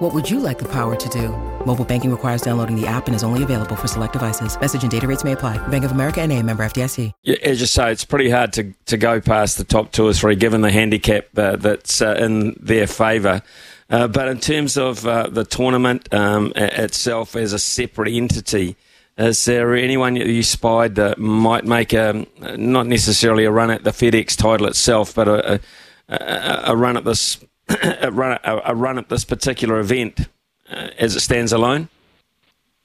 What would you like the power to do? Mobile banking requires downloading the app and is only available for select devices. Message and data rates may apply. Bank of America and a member FDIC. Yeah, as you say, it's pretty hard to, to go past the top two or three given the handicap uh, that's uh, in their favour. Uh, but in terms of uh, the tournament um, itself as a separate entity, is there anyone you spied that might make a not necessarily a run at the FedEx title itself, but a, a, a run at this a run a, run at this particular event uh, as it stands alone?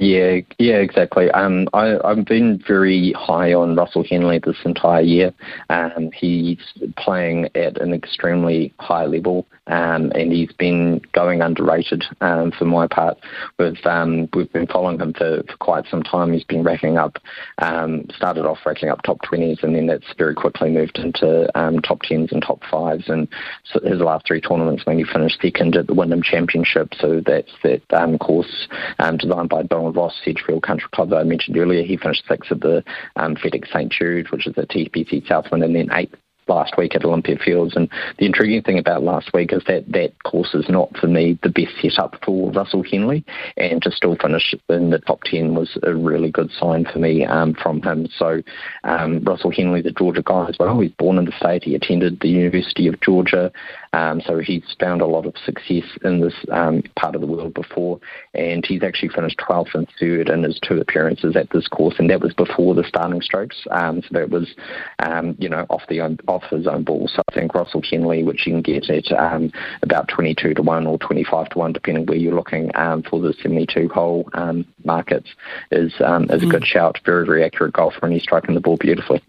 Yeah, yeah, exactly. Um, I, I've been very high on Russell Henley this entire year. Um, he's playing at an extremely high level, um, and he's been going underrated um, for my part. We've um, we've been following him for, for quite some time. He's been racking up, um, started off racking up top twenties, and then that's very quickly moved into um, top tens and top fives. And so his last three tournaments, when he finished second at the Wyndham Championship, so that's that um, course um, designed by Donald Ross Sedgefield Country Club that I mentioned earlier. He finished sixth at the um, FedEx St Jude, which is the TPC Southwind, and then eighth last week at Olympia Fields. And the intriguing thing about last week is that that course is not, for me, the best setup for Russell Henley. And to still finish in the top 10 was a really good sign for me um, from him. So um, Russell Henley, the Georgia guy as well, he's born in the state. He attended the University of Georgia. Um, so he's found a lot of success in this um, part of the world before, and he's actually finished 12th and third in his two appearances at this course, and that was before the starting strokes. Um, so that was, um, you know, off the off his own ball. So I think Russell Henley, which you can get at um, about 22 to one or 25 to one, depending where you're looking um, for the 72 hole markets, is is a good mm. shout. Very very accurate golfer, and he's striking the ball beautifully.